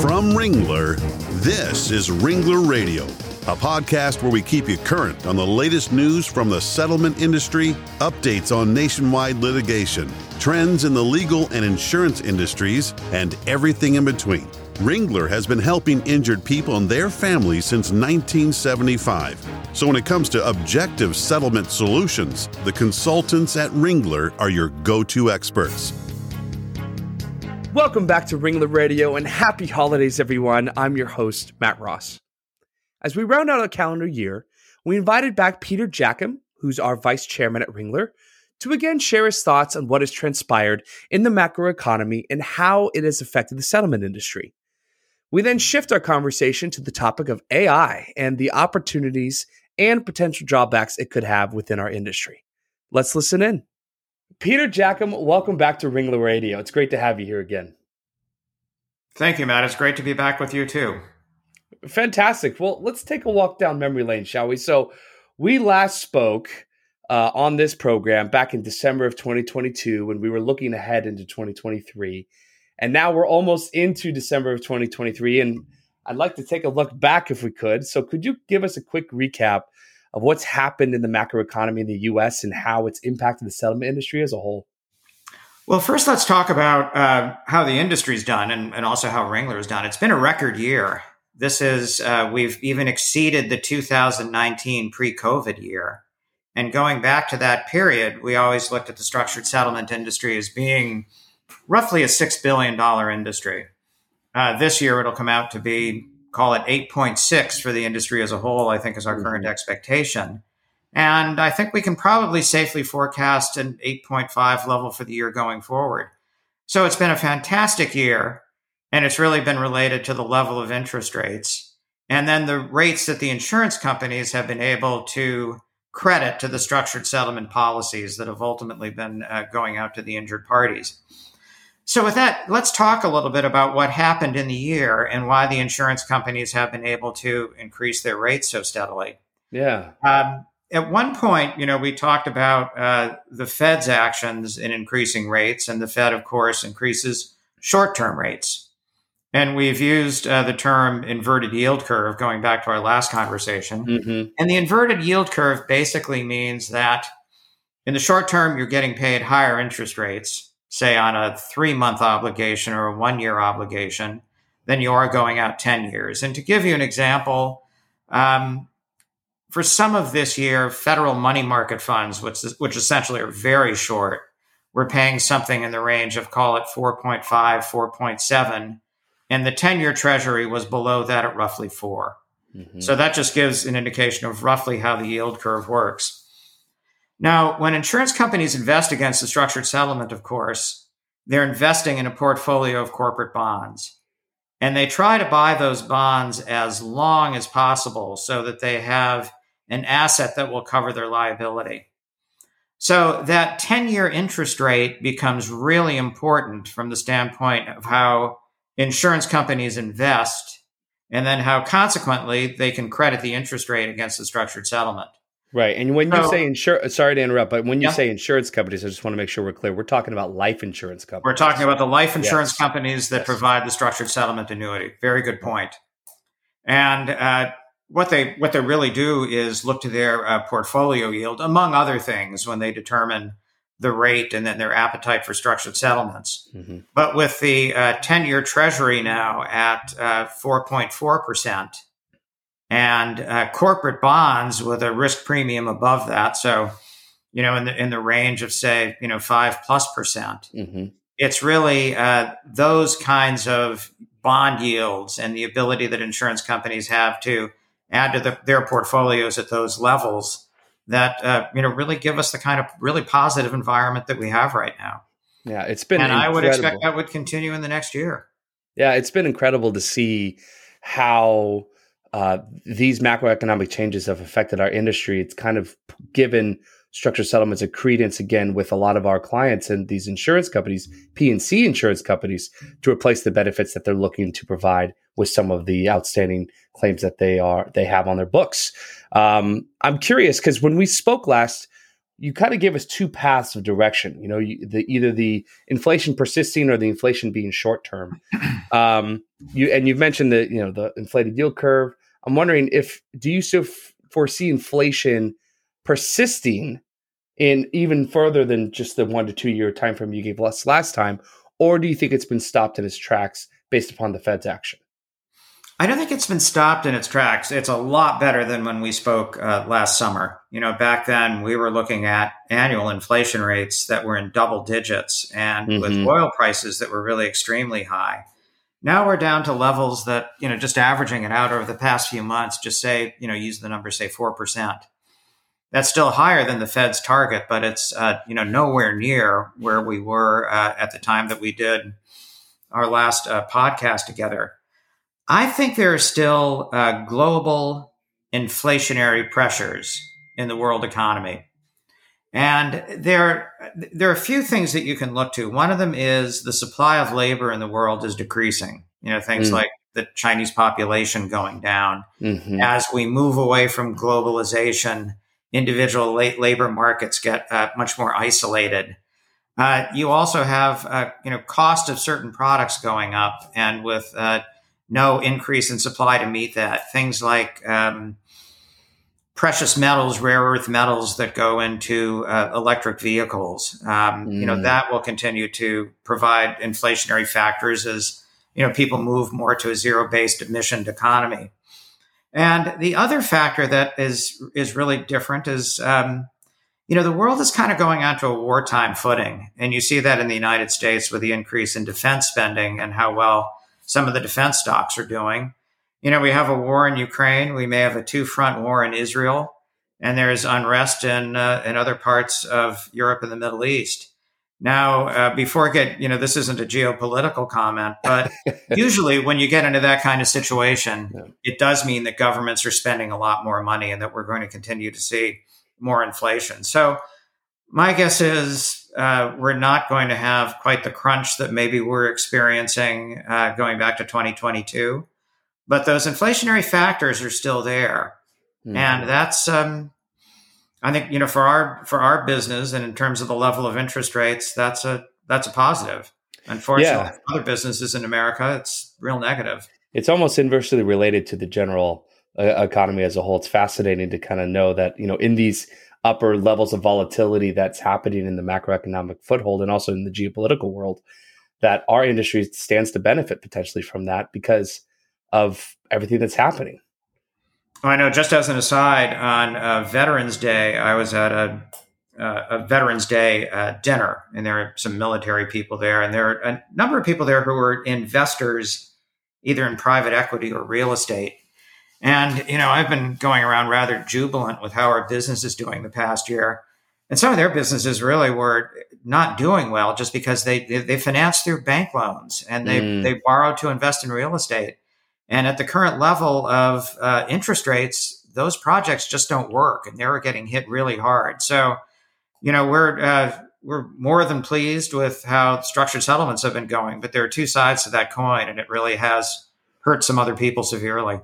From Ringler, this is Ringler Radio, a podcast where we keep you current on the latest news from the settlement industry, updates on nationwide litigation, trends in the legal and insurance industries, and everything in between. Ringler has been helping injured people and their families since 1975. So when it comes to objective settlement solutions, the consultants at Ringler are your go to experts. Welcome back to Ringler Radio and happy holidays, everyone. I'm your host, Matt Ross. As we round out a calendar year, we invited back Peter Jachym, who's our vice chairman at Ringler, to again share his thoughts on what has transpired in the macroeconomy and how it has affected the settlement industry. We then shift our conversation to the topic of AI and the opportunities and potential drawbacks it could have within our industry. Let's listen in. Peter Jachym, welcome back to Ringler Radio. It's great to have you here again. Thank you, Matt. It's great to be back with you too. Fantastic. Well, let's take a walk down memory lane, shall we? So, we last spoke uh, on this program back in December of 2022 when we were looking ahead into 2023. And now we're almost into December of 2023. And I'd like to take a look back if we could. So, could you give us a quick recap of what's happened in the macroeconomy in the US and how it's impacted the settlement industry as a whole? Well, first, let's talk about uh, how the industry's done and, and, also how Ringler has done. It's been a record year. This is, uh, we've even exceeded the 2019 pre COVID year. And going back to that period, we always looked at the structured settlement industry as being roughly a $6 billion industry. Uh, this year, it'll come out to be, call it 8.6 for the industry as a whole, I think is our mm-hmm. current expectation. And I think we can probably safely forecast an 8.5 level for the year going forward. So it's been a fantastic year, and it's really been related to the level of interest rates. And then the rates that the insurance companies have been able to credit to the structured settlement policies that have ultimately been uh, going out to the injured parties. So, with that, let's talk a little bit about what happened in the year and why the insurance companies have been able to increase their rates so steadily. Yeah. Um, at one point, you know, we talked about uh, the Fed's actions in increasing rates, and the Fed, of course, increases short term rates. And we've used uh, the term inverted yield curve going back to our last conversation. Mm-hmm. And the inverted yield curve basically means that in the short term, you're getting paid higher interest rates say on a three month obligation or a one year obligation than you are going out 10 years. And to give you an example, um, for some of this year, federal money market funds, which, which essentially are very short, we're paying something in the range of call it 4.5, 4.7. And the 10 year treasury was below that at roughly 4. Mm-hmm. So that just gives an indication of roughly how the yield curve works. Now, when insurance companies invest against a structured settlement, of course, they're investing in a portfolio of corporate bonds. And they try to buy those bonds as long as possible so that they have an asset that will cover their liability. So that 10 year interest rate becomes really important from the standpoint of how insurance companies invest and then how consequently they can credit the interest rate against the structured settlement. Right. And when you say insurance, sorry to interrupt, but when you yeah. say insurance companies, I just want to make sure we're clear. We're talking about life insurance companies. We're talking about the life insurance yes. companies that yes. provide the structured settlement annuity. Very good point. And uh, what they what they really do is look to their uh, portfolio yield, among other things, when they determine the rate and then their appetite for structured settlements. Mm-hmm. But with the uh, ten year Treasury now at uh, four point four percent and uh, corporate bonds with a risk premium above that. So, you know, in the in the range of say, you know, five plus percent. Mm-hmm. It's really uh, those kinds of bond yields and the ability that insurance companies have to add to the, their portfolios at those levels that uh, you know really give us the kind of really positive environment that we have right now. Yeah, it's been, and incredible. I would expect that would continue in the next year. Yeah, it's been incredible to see how uh, these macroeconomic changes have affected our industry. It's kind of given structured settlements a credence again with a lot of our clients and these insurance companies, P&C insurance companies, to replace the benefits that they're looking to provide with some of the outstanding claims that they are they have on their books. Um, I'm curious because when we spoke last, you kind of gave us two paths of direction. You know, you, the either the inflation persisting or the inflation being short term. Um, you and you've mentioned the you know the inflated yield curve. I'm wondering if do you still f- foresee inflation persisting in even further than just the one to two year time frame you gave us last time, or do you think it's been stopped in its tracks based upon the Fed's action? I don't think it's been stopped in its tracks. It's a lot better than when we spoke uh, last summer. You know, back then we were looking at annual inflation rates that were in double digits and mm-hmm. with oil prices that were really extremely high. Now we're down to levels that, you know, just averaging it out over the past few months, just say, you know, use the number, say 4%. That's still higher than the Fed's target, but it's, uh, you know, nowhere near where we were uh, at the time that we did our last uh, podcast together. I think there are still uh, global inflationary pressures in the world economy. And there, there are a few things that you can look to. One of them is the supply of labor in the world is decreasing. You know, things mm. like the Chinese population going down. Mm-hmm. As we move away from globalization, individual labor markets get uh, much more isolated. Uh, you also have, uh, you know, cost of certain products going up, and with uh, no increase in supply to meet that. Things like um, precious metals, rare earth metals that go into uh, electric vehicles. Um, mm. You know mm. that will continue to provide inflationary factors as you know people move more to a zero-based emission economy. And the other factor that is is really different is. Um, you know, the world is kind of going onto a wartime footing. And you see that in the United States with the increase in defense spending and how well some of the defense stocks are doing. You know, we have a war in Ukraine. We may have a two front war in Israel, and there's unrest in uh, in other parts of Europe and the Middle East. Now, uh, before I get, you know, this isn't a geopolitical comment, but usually when you get into that kind of situation, yeah. it does mean that governments are spending a lot more money and that we're going to continue to see more inflation. So, my guess is uh, we're not going to have quite the crunch that maybe we're experiencing uh, going back to 2022. But those inflationary factors are still there, mm-hmm. and that's um, I think you know for our for our business and in terms of the level of interest rates, that's a that's a positive. Unfortunately, yeah. other businesses in America, it's real negative. It's almost inversely related to the general uh, economy as a whole. It's fascinating to kind of know that you know in these upper levels of volatility that's happening in the macroeconomic foothold and also in the geopolitical world that our industry stands to benefit potentially from that because of everything that's happening. I know. Just as an aside, on uh, Veterans Day, I was at a, uh, a Veterans Day uh, dinner, and there are some military people there, and there are a number of people there who are investors, either in private equity or real estate. And, you know, I've been going around rather jubilant with how our business is doing the past year. And some of their businesses really were not doing well just because they they, they financed through bank loans and they mm. they borrowed to invest in real estate. And at the current level of uh, interest rates, those projects just don't work, and they're getting hit really hard. So, you know, we're uh, we're more than pleased with how structured settlements have been going, but there are two sides to that coin, and it really has hurt some other people severely.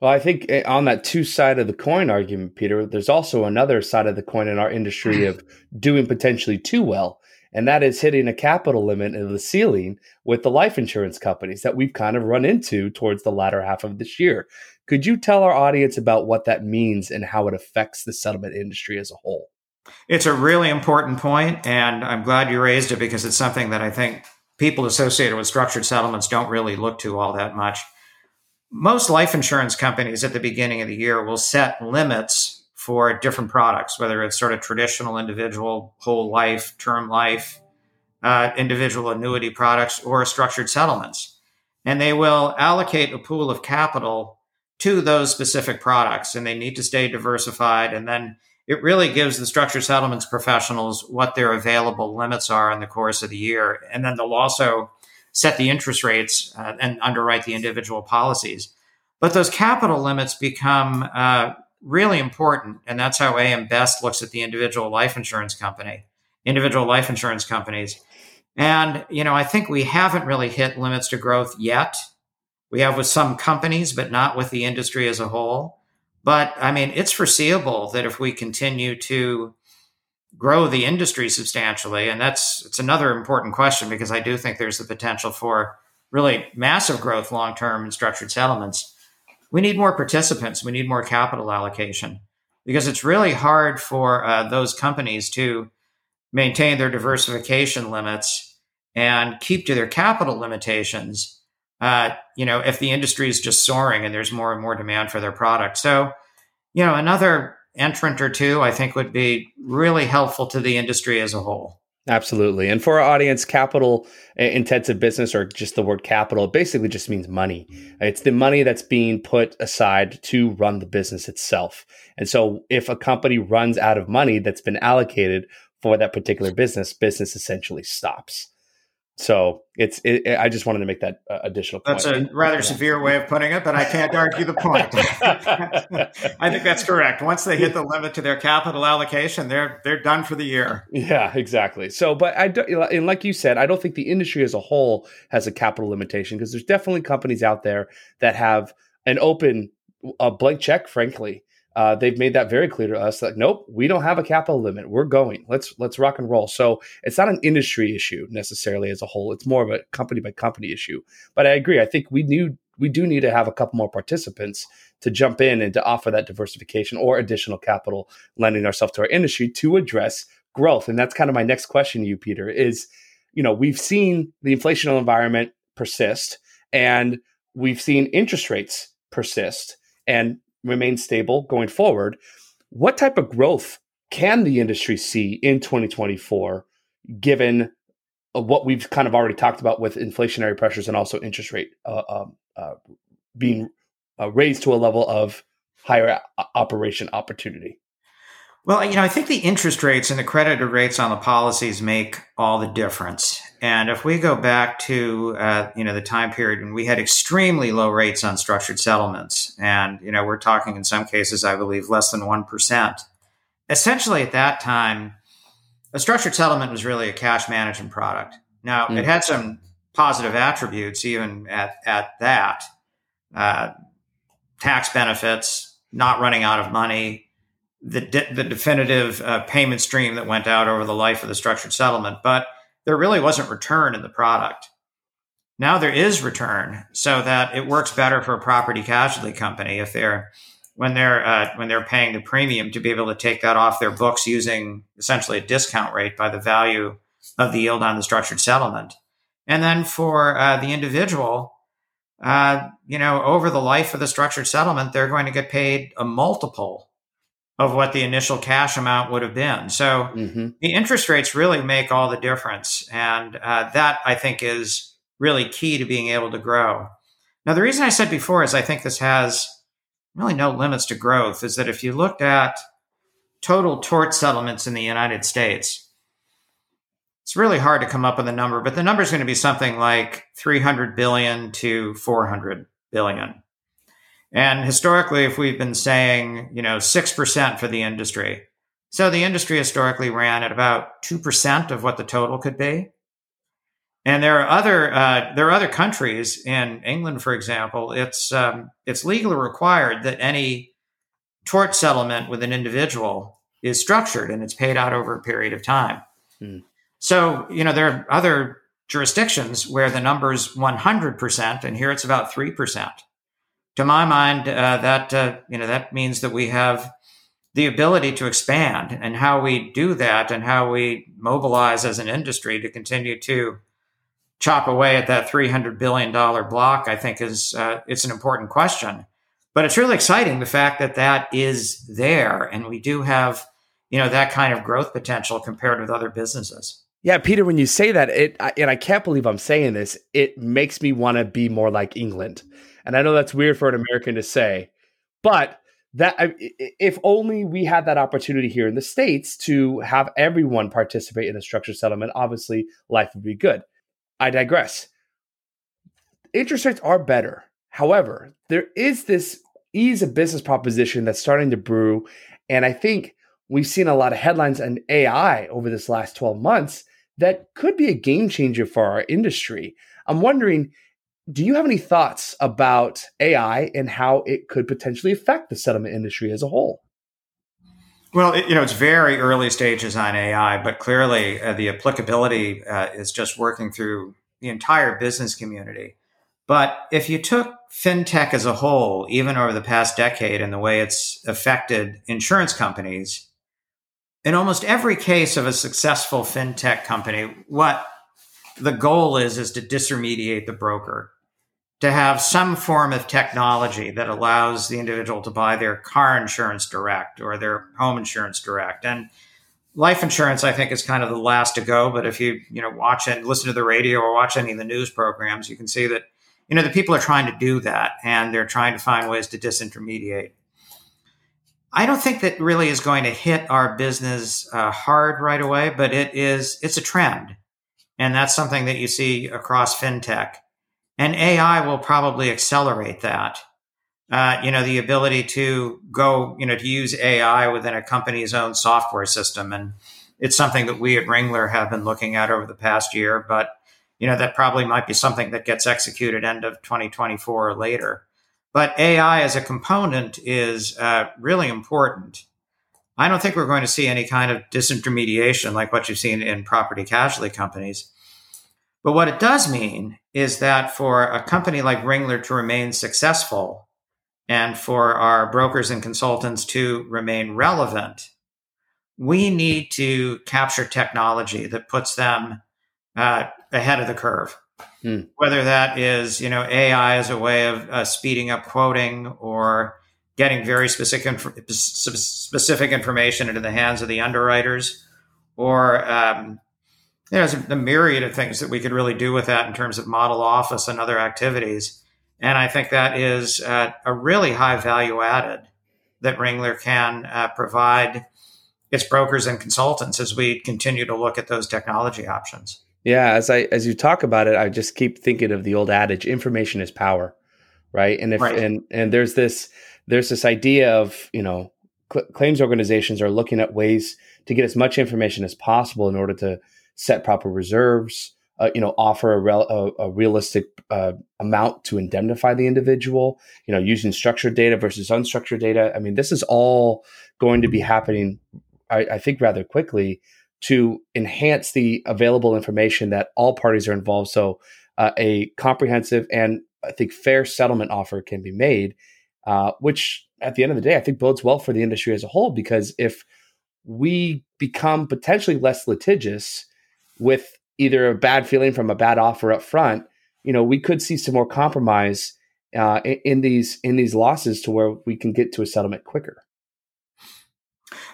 Well, I think eh, on that two side of the coin argument, Peter, there's also another side of the coin in our industry of doing potentially too well. And that is hitting a capital limit of the ceiling with the life insurance companies that we've kind of run into towards the latter half of this year. Could you tell our audience about what that means and how it affects the settlement industry as a whole? It's a really important point, and I'm glad you raised it because it's something that I think people associated with structured settlements don't really look to all that much most life insurance companies at the beginning of the year will set limits for different products, whether it's sort of traditional individual whole life, term life, uh, individual annuity products, or structured settlements. And they will allocate a pool of capital to those specific products, and they need to stay diversified. And then it really gives the structured settlements professionals what their available limits are in the course of the year. And then they'll also set the interest rates uh, and underwrite the individual policies. But those capital limits become uh, really important, and that's how AM Best looks at the individual life insurance company, individual life insurance companies. And you know, I think we haven't really hit limits to growth yet. We have with some companies, but not with the industry as a whole. But I mean, it's foreseeable that if we continue to grow the industry substantially, and that's it's another important question because I do think there's the potential for really massive growth long term in structured settlements. We need more participants. We need more capital allocation because it's really hard for uh, those companies to maintain their diversification limits and keep to their capital limitations. Uh, you know, if the industry is just soaring and there's more and more demand for their product. So, you know, another entrant or two, I think would be really helpful to the industry as a whole. Absolutely. And for our audience, capital uh, intensive business or just the word capital basically just means money. Mm. It's the money that's being put aside to run the business itself. And so if a company runs out of money that's been allocated for that particular business, business essentially stops. So it's. It, I just wanted to make that uh, additional. That's a rather severe way of putting it, but I can't argue the point. I think that's correct. Once they hit the limit to their capital allocation, they're they're done for the year. Yeah, exactly. So, but I do, and like you said, I don't think the industry as a whole has a capital limitation because there's definitely companies out there that have an open, a blank check, frankly, uh, they've made that very clear to us that nope, we don't have a capital limit. We're going. Let's let's rock and roll. So it's not an industry issue necessarily as a whole. It's more of a company by company issue. But I agree. I think we knew we do need to have a couple more participants to jump in and to offer that diversification or additional capital lending ourselves to our industry to address growth. And that's kind of my next question to you, Peter, is you know, we've seen the inflationary environment persist and we've seen interest rates persist. And remain stable going forward, what type of growth can the industry see in 2024 given uh, what we've kind of already talked about with inflationary pressures and also interest rate uh, um, uh, being uh, raised to a level of higher operation opportunity? Well, you know, I think the interest rates and the creditor rates on the policies make all the difference. And if we go back to uh, you know the time period when we had extremely low rates on structured settlements, and you know we're talking in some cases, I believe, less than one percent. Essentially, at that time, a structured settlement was really a cash management product. Now, mm. it had some positive attributes, even at at that. Uh, tax benefits, not running out of money, the, de- the definitive uh, payment stream that went out over the life of the structured settlement, but there really wasn't return in the product. Now there is return, so that it works better for a property casualty company if they're when they're uh, when they're paying the premium to be able to take that off their books using essentially a discount rate by the value of the yield on the structured settlement, and then for uh, the individual, uh, you know, over the life of the structured settlement, they're going to get paid a multiple of what the initial cash amount would have been. So mm-hmm. the interest rates really make all the difference. And uh, that I think is really key to being able to grow. Now, the reason I said before is I think this has really no limits to growth is that if you looked at total tort settlements in the United States, it's really hard to come up with a number, but the number is going to be something like 300 billion to 400 billion. And historically, if we've been saying, you know, 6% for the industry, so the industry historically ran at about 2% of what the total could be. And there are other uh, there are other countries in England, for example. It's um, it's legally required that any tort settlement with an individual is structured and it's paid out over a period of time. Hmm. So you know there are other jurisdictions where the number is 100%, and here it's about three percent to my mind, uh, that uh, you know that means that we have the ability to expand, and how we do that, and how we mobilize as an industry to continue to chop away at that three hundred billion dollar block, I think is uh, it's an important question. But it's really exciting the fact that that is there, and we do have you know that kind of growth potential compared with other businesses. Yeah, Peter, when you say that, it and I can't believe I'm saying this, it makes me want to be more like England. And I know that's weird for an American to say, but that if only we had that opportunity here in the states to have everyone participate in a structured settlement, obviously life would be good. I digress. Interest rates are better. However, there is this ease of business proposition that's starting to brew, and I think we've seen a lot of headlines on AI over this last 12 months that could be a game changer for our industry. I'm wondering do you have any thoughts about AI and how it could potentially affect the settlement industry as a whole? Well, you know, it's very early stages on AI, but clearly uh, the applicability uh, is just working through the entire business community. But if you took fintech as a whole, even over the past decade and the way it's affected insurance companies, in almost every case of a successful fintech company, what the goal is is to disintermediate the broker to have some form of technology that allows the individual to buy their car insurance direct or their home insurance direct. And life insurance, I think, is kind of the last to go. But if you, you know, watch and listen to the radio or watch any of the news programs, you can see that, you know, the people are trying to do that and they're trying to find ways to disintermediate. I don't think that really is going to hit our business uh, hard right away, but it is, it's a trend. And that's something that you see across fintech and AI will probably accelerate that. Uh, you know, the ability to go, you know, to use AI within a company's own software system. And it's something that we at Ringler have been looking at over the past year, but, you know, that probably might be something that gets executed end of 2024 or later. But AI as a component is uh, really important. I don't think we're going to see any kind of disintermediation like what you've seen in property casualty companies. But what it does mean is that for a company like Ringler to remain successful and for our brokers and consultants to remain relevant, we need to capture technology that puts them uh, ahead of the curve. Hmm. Whether that is, you know, AI as a way of uh, speeding up quoting or getting very specific inf- specific information into the hands of the underwriters, or um, there's a myriad of things that we could really do with that in terms of model office and other activities. And I think that is uh, a really high value added that Ringler can uh, provide its brokers and consultants as we continue to look at those technology options. Yeah, as I as you talk about it, I just keep thinking of the old adage: information is power, right? And if right. and and there's this there's this idea of you know cl- claims organizations are looking at ways to get as much information as possible in order to set proper reserves, uh, you know, offer a, rel- a, a realistic uh, amount to indemnify the individual, you know, using structured data versus unstructured data. I mean, this is all going to be happening, I, I think, rather quickly to enhance the available information that all parties are involved. So, uh, a comprehensive and I think fair settlement offer can be made, uh, which at the end of the day, I think bodes well for the industry as a whole because if we become potentially less litigious with either a bad feeling from a bad offer up front, you know, we could see some more compromise uh, in, in these in these losses to where we can get to a settlement quicker.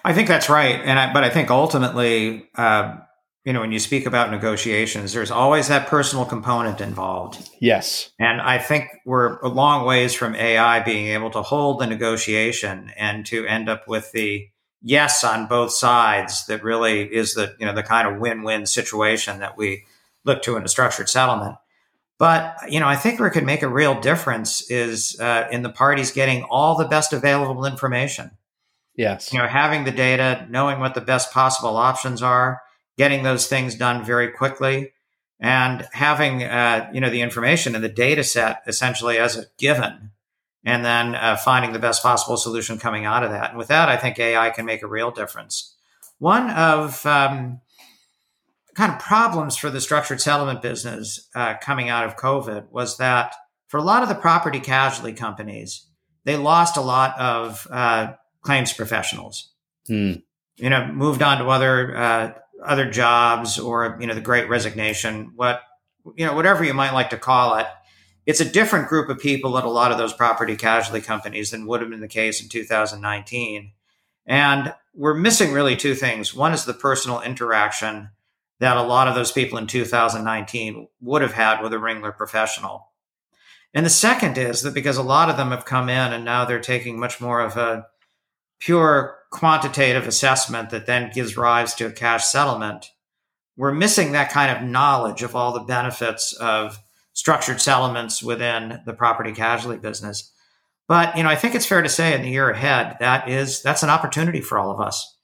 I think that's right, and I, but I think ultimately, uh, you know, when you speak about negotiations, there's always that personal component involved. Yes, and I think we're a long ways from AI being able to hold the negotiation and to end up with the yes on both sides that really is the you know the kind of win-win situation that we look to in a structured settlement. But you know i think where it could make a real difference is uh, in the parties getting all the best available information yes you know having the data knowing what the best possible options are getting those things done very quickly and having uh, you know the information and the data set essentially as a given and then uh, finding the best possible solution coming out of that. And with that, I think AI can make a real difference. One of um, kind of problems for the structured settlement business uh, coming out of COVID was that for a lot of the property casualty companies, they lost a lot of uh, claims professionals. Hmm. You know, moved on to other uh, other jobs or you know the Great Resignation, what you know whatever you might like to call it it's a different group of people at a lot of those property casualty companies than would have been the case in 2019. And we're missing really two things. One is the personal interaction that a lot of those people in 2019 would have had with a Ringler professional. And the second is that because a lot of them have come in and now they're taking much more of a pure quantitative assessment that then gives rise to a cash settlement, we're missing that kind of knowledge of all the benefits of structured settlements within the property casualty business. But you know, I think it's fair to say in the year ahead that is that's an opportunity for all of us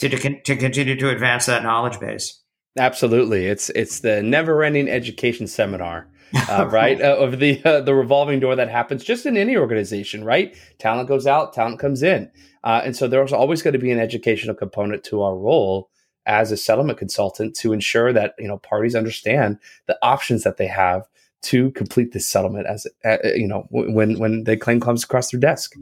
to to, to continue to advance that knowledge base. Absolutely, it's it's the never-ending education seminar, uh, right? Uh, of the uh, the revolving door that happens just in any organization, right? Talent goes out, talent comes in, uh, and so there's always going to be an educational component to our role as a settlement consultant to ensure that you know parties understand the options that they have to complete this settlement as uh, you know when when the claim comes across their desk.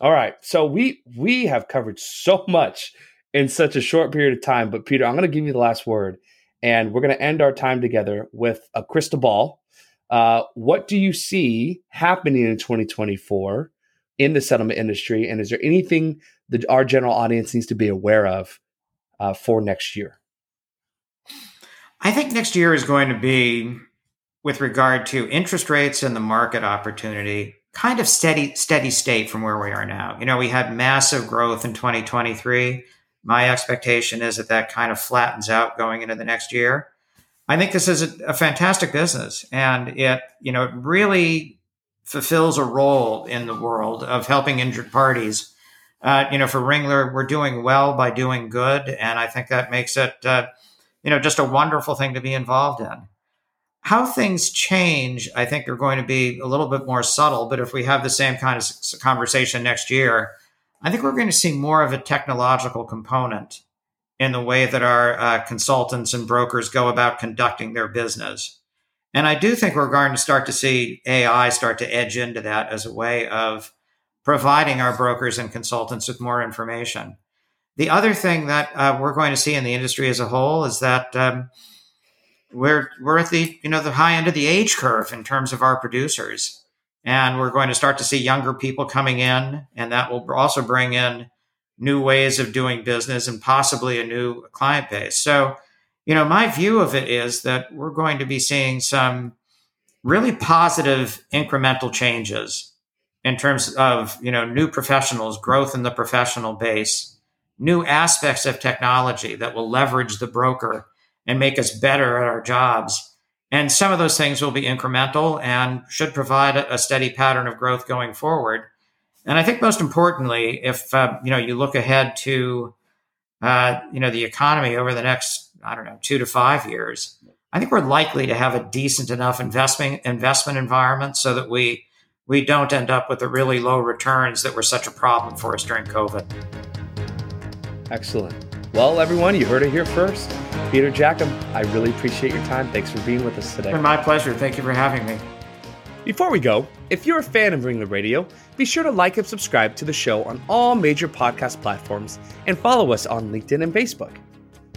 All right, so we we have covered so much in such a short period of time. But Peter, I'm going to give you the last word, and we're going to end our time together with a crystal ball. Uh, what do you see happening in 2024 in the settlement industry, and is there anything that our general audience needs to be aware of uh, for next year? I think next year is going to be, with regard to interest rates and the market opportunity, kind of steady steady state from where we are now. You know, we had massive growth in 2023 my expectation is that that kind of flattens out going into the next year. I think this is a, a fantastic business, and it you know it really fulfills a role in the world of helping injured parties. Uh, you know, for Ringler, we're doing well by doing good, and I think that makes it uh, you know just a wonderful thing to be involved in. How things change, I think, are going to be a little bit more subtle. But if we have the same kind of conversation next year, I think we're going to see more of a technological component in the way that our uh, consultants and brokers go about conducting their business. And I do think we're going to start to see AI start to edge into that as a way of providing our brokers and consultants with more information. The other thing that uh, we're going to see in the industry as a whole is that um, we're we're at the you know the high end of the age curve in terms of our producers. And we're going to start to see younger people coming in, and that will also bring in new ways of doing business and possibly a new client base. So, you know, my view of it is that we're going to be seeing some really positive incremental changes in terms of, you know, new professionals, growth in the professional base, new aspects of technology that will leverage the broker and make us better at our jobs and some of those things will be incremental and should provide a, steady pattern of growth going forward. And I think most importantly, if uh, you know you look ahead to uh, you know the economy over the next I don't know two to five years, I think we're likely to have a decent enough investment investment environment so that we we don't end up with the really low returns that were such a problem for us during COVID. Excellent. Well, everyone, you heard it here first. Peter Jachym, I really appreciate your time. Thanks for being with us today. My pleasure. Thank you for having me. Before we go, if you're a fan of Ringler Radio, be sure to like and subscribe to the show on all major podcast platforms and follow us on LinkedIn and Facebook.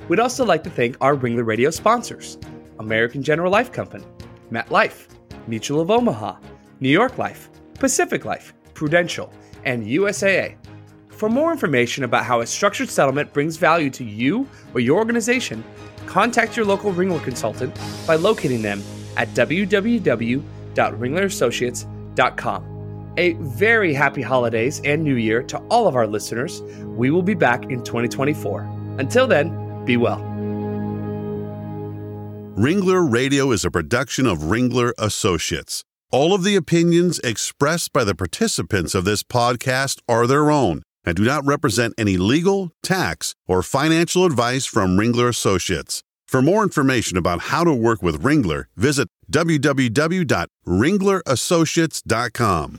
We'd also like to thank our Ringler Radio sponsors American General Life Company, MetLife, Mutual of Omaha, New York Life, Pacific Life, Prudential, and USAA. For more information about how a structured settlement brings value to you or your organization, contact your local Ringler consultant by locating them at www.ringlerassociates.com. A very happy holidays and new year to all of our listeners. We will be back in 2024. Until then, be well. Ringler Radio is a production of Ringler Associates. All of the opinions expressed by the participants of this podcast are their own and do not represent any legal, tax, or financial advice from Ringler Associates. For more information about how to work with Ringler, visit www.ringlerassociates.com.